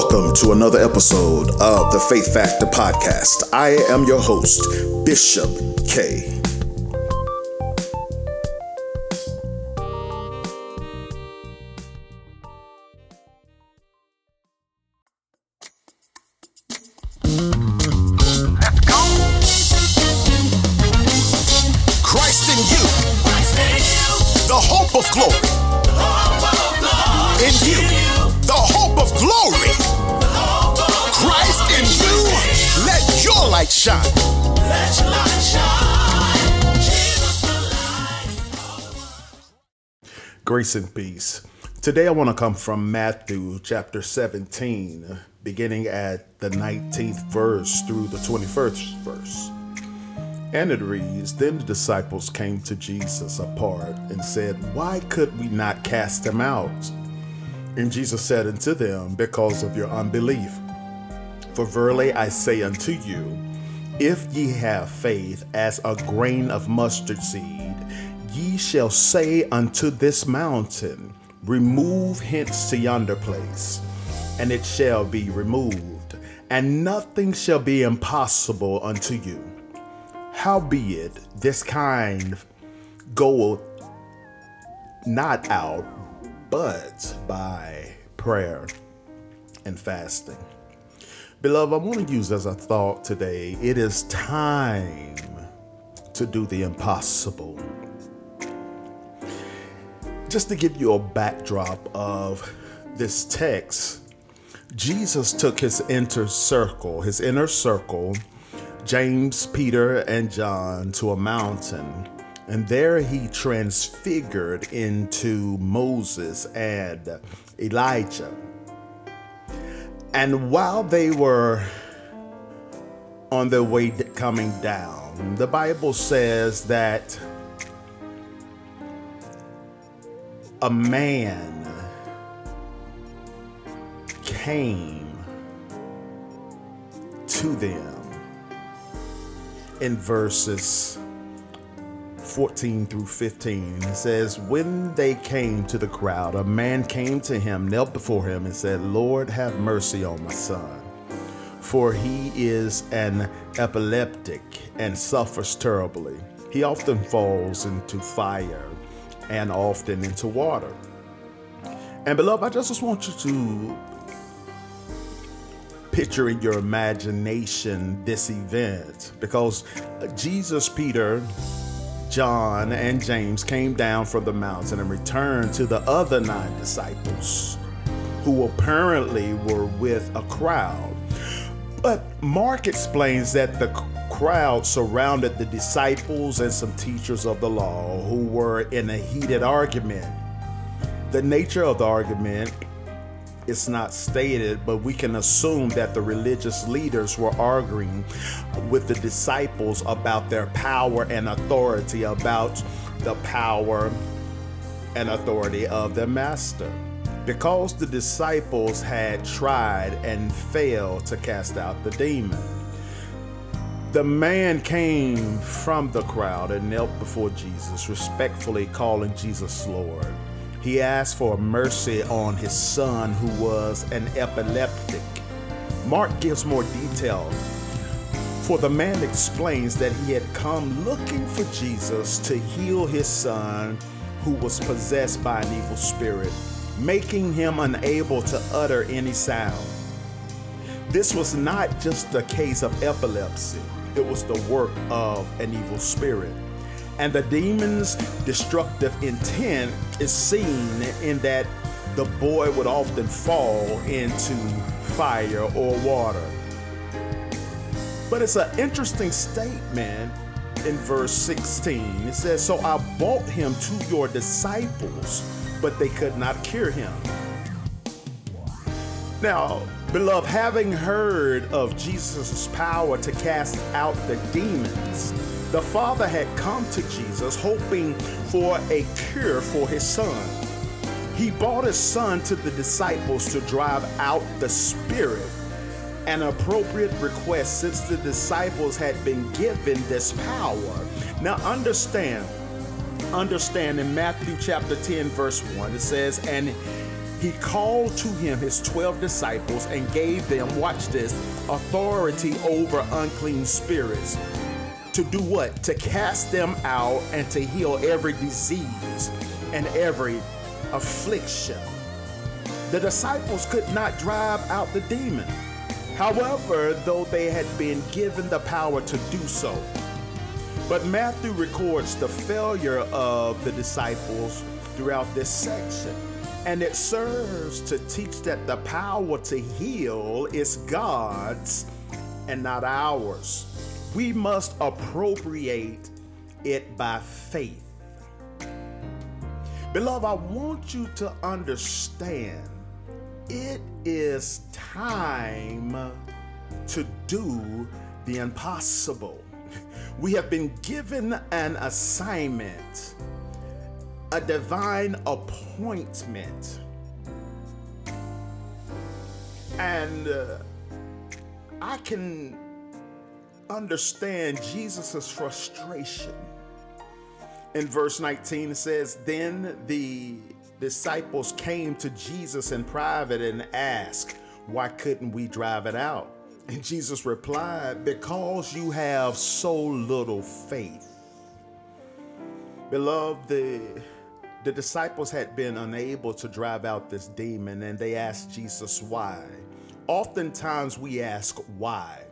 Welcome to another episode of the Faith Factor Podcast. I am your host, Bishop K. Christ in you, the hope of glory. Let your light shine. Grace and peace. Today I want to come from Matthew chapter 17, beginning at the 19th verse through the 21st verse. And it reads Then the disciples came to Jesus apart and said, Why could we not cast him out? And Jesus said unto them, Because of your unbelief. For verily I say unto you, if ye have faith as a grain of mustard seed, ye shall say unto this mountain, Remove hence to yonder place, and it shall be removed, and nothing shall be impossible unto you. Howbeit, this kind goeth not out but by prayer and fasting. Beloved, I want to use as a thought today it is time to do the impossible. Just to give you a backdrop of this text, Jesus took his inner circle, his inner circle, James, Peter, and John, to a mountain. And there he transfigured into Moses and Elijah. And while they were on their way coming down, the Bible says that a man came to them in verses 14 through 15. It says, When they came to the crowd, a man came to him, knelt before him, and said, Lord, have mercy on my son, for he is an epileptic and suffers terribly. He often falls into fire and often into water. And beloved, I just want you to picture in your imagination this event because Jesus, Peter, John, and James came down from the mountain and returned to the other nine disciples who apparently were with a crowd. But Mark explains that the crowd surrounded the disciples and some teachers of the law who were in a heated argument. The nature of the argument is not stated, but we can assume that the religious leaders were arguing with the disciples about their power and authority, about the power and authority of their master. Because the disciples had tried and failed to cast out the demon. The man came from the crowd and knelt before Jesus, respectfully calling Jesus Lord. He asked for mercy on his son who was an epileptic. Mark gives more detail. For the man explains that he had come looking for Jesus to heal his son who was possessed by an evil spirit, making him unable to utter any sound. This was not just a case of epilepsy, it was the work of an evil spirit. And the demon's destructive intent is seen in that the boy would often fall into fire or water. But it's an interesting statement in verse 16. It says, So I brought him to your disciples, but they could not cure him. Now, beloved, having heard of Jesus' power to cast out the demons, the father had come to Jesus hoping for a cure for his son. He brought his son to the disciples to drive out the spirit, an appropriate request since the disciples had been given this power. Now, understand, understand in Matthew chapter 10, verse 1, it says, And he called to him his 12 disciples and gave them, watch this, authority over unclean spirits. To do what? To cast them out and to heal every disease and every affliction. The disciples could not drive out the demon. However, though they had been given the power to do so. But Matthew records the failure of the disciples throughout this section. And it serves to teach that the power to heal is God's and not ours. We must appropriate it by faith. Beloved, I want you to understand it is time to do the impossible. We have been given an assignment a divine appointment. And uh, I can understand Jesus' frustration. In verse 19, it says, Then the disciples came to Jesus in private and asked, Why couldn't we drive it out? And Jesus replied, Because you have so little faith. Beloved, the the disciples had been unable to drive out this demon and they asked Jesus why. Oftentimes we ask why.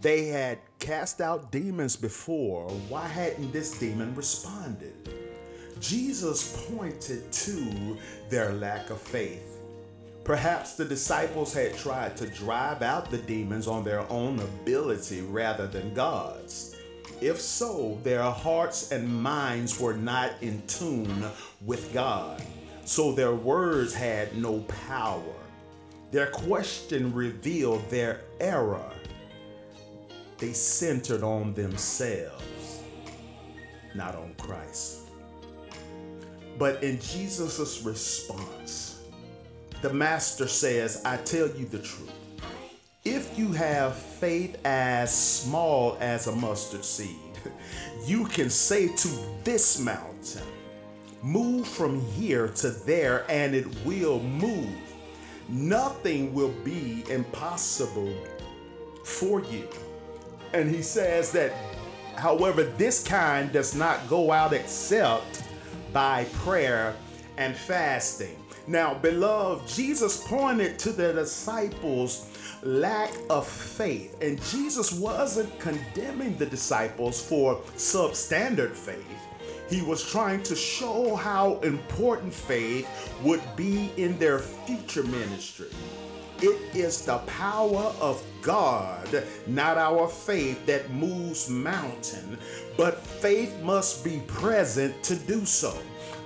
They had cast out demons before. Why hadn't this demon responded? Jesus pointed to their lack of faith. Perhaps the disciples had tried to drive out the demons on their own ability rather than God's. If so, their hearts and minds were not in tune with God, so their words had no power. Their question revealed their error. They centered on themselves, not on Christ. But in Jesus' response, the Master says, I tell you the truth. If you have faith as small as a mustard seed, you can say to this mountain, Move from here to there, and it will move. Nothing will be impossible for you. And he says that, however, this kind does not go out except by prayer and fasting. Now, beloved, Jesus pointed to the disciples lack of faith. And Jesus wasn't condemning the disciples for substandard faith. He was trying to show how important faith would be in their future ministry. It is the power of God, not our faith, that moves mountain, but faith must be present to do so.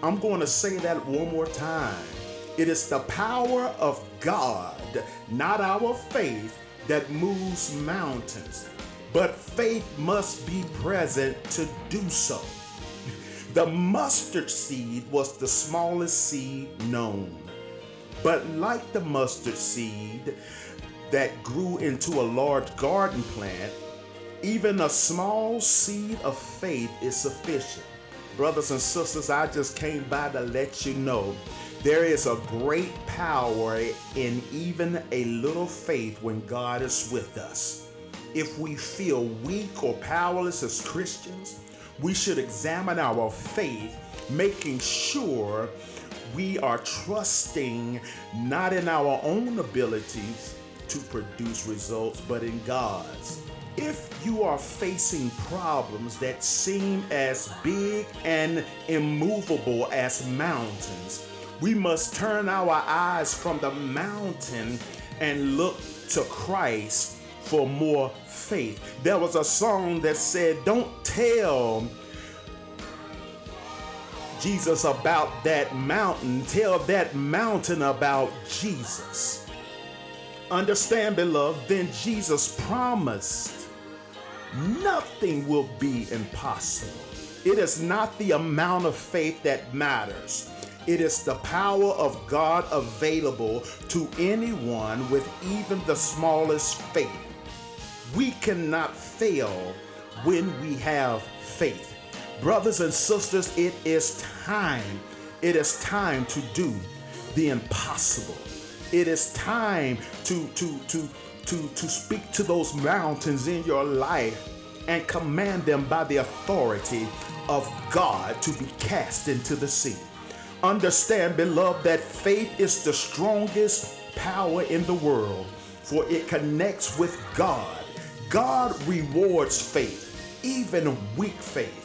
I'm going to say that one more time. It is the power of God, not our faith, that moves mountains. But faith must be present to do so. The mustard seed was the smallest seed known. But like the mustard seed that grew into a large garden plant, even a small seed of faith is sufficient. Brothers and sisters, I just came by to let you know there is a great power in even a little faith when God is with us. If we feel weak or powerless as Christians, we should examine our faith, making sure we are trusting not in our own abilities to produce results, but in God's. If you are facing problems that seem as big and immovable as mountains, we must turn our eyes from the mountain and look to Christ for more faith. There was a song that said, Don't tell Jesus about that mountain, tell that mountain about Jesus. Understand, beloved, then Jesus promised nothing will be impossible. It is not the amount of faith that matters. It is the power of God available to anyone with even the smallest faith. We cannot fail when we have faith. Brothers and sisters, it is time. It is time to do the impossible. It is time to, to, to, to, to speak to those mountains in your life and command them by the authority of God to be cast into the sea. Understand, beloved, that faith is the strongest power in the world, for it connects with God. God rewards faith, even weak faith.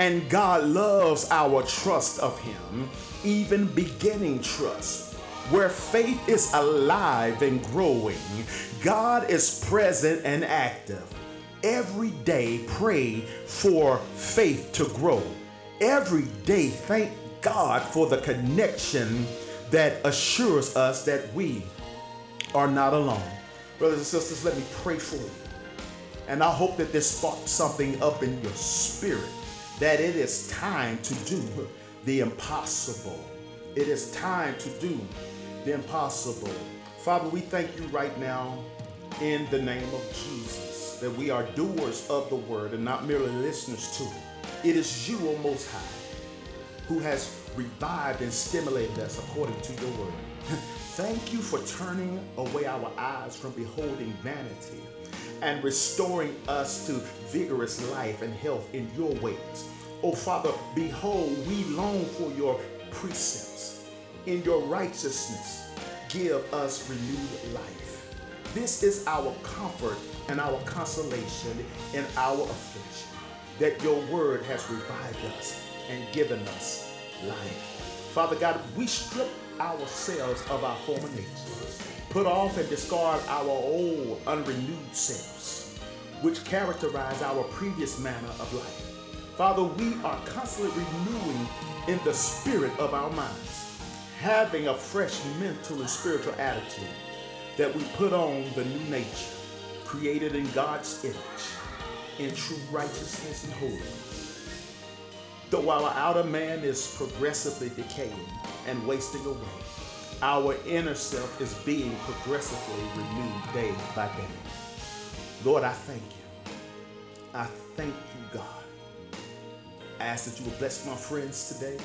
And God loves our trust of Him, even beginning trust. Where faith is alive and growing, God is present and active. Every day, pray for faith to grow. Every day, thank God for the connection that assures us that we are not alone. Brothers and sisters, let me pray for you. And I hope that this sparks something up in your spirit that it is time to do the impossible. It is time to do the impossible. Father, we thank you right now in the name of Jesus that we are doers of the word and not merely listeners to it. It is you, O Most High, who has revived and stimulated us according to your word. Thank you for turning away our eyes from beholding vanity and restoring us to vigorous life and health in your ways. Oh, Father, behold, we long for your precepts. In your righteousness, give us renewed life. This is our comfort and our consolation in our affliction, that your word has revived us and given us life. Father God, we strip ourselves of our former nature, put off and discard our old, unrenewed selves, which characterize our previous manner of life. Father, we are constantly renewing in the spirit of our minds, having a fresh mental and spiritual attitude that we put on the new nature, created in God's image, in true righteousness and holiness. Though while our outer man is progressively decaying and wasting away, our inner self is being progressively renewed day by day. Lord, I thank you. I thank you, God. I ask that you will bless my friends today.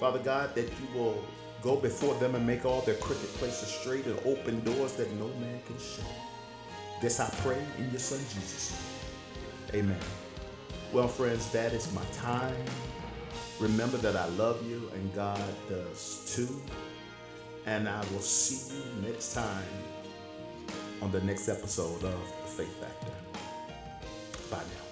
Father God, that you will go before them and make all their crooked places straight and open doors that no man can shut. This I pray in your son Jesus'. Amen. Well, friends, that is my time. Remember that I love you and God does too. And I will see you next time on the next episode of The Faith Factor. Bye now.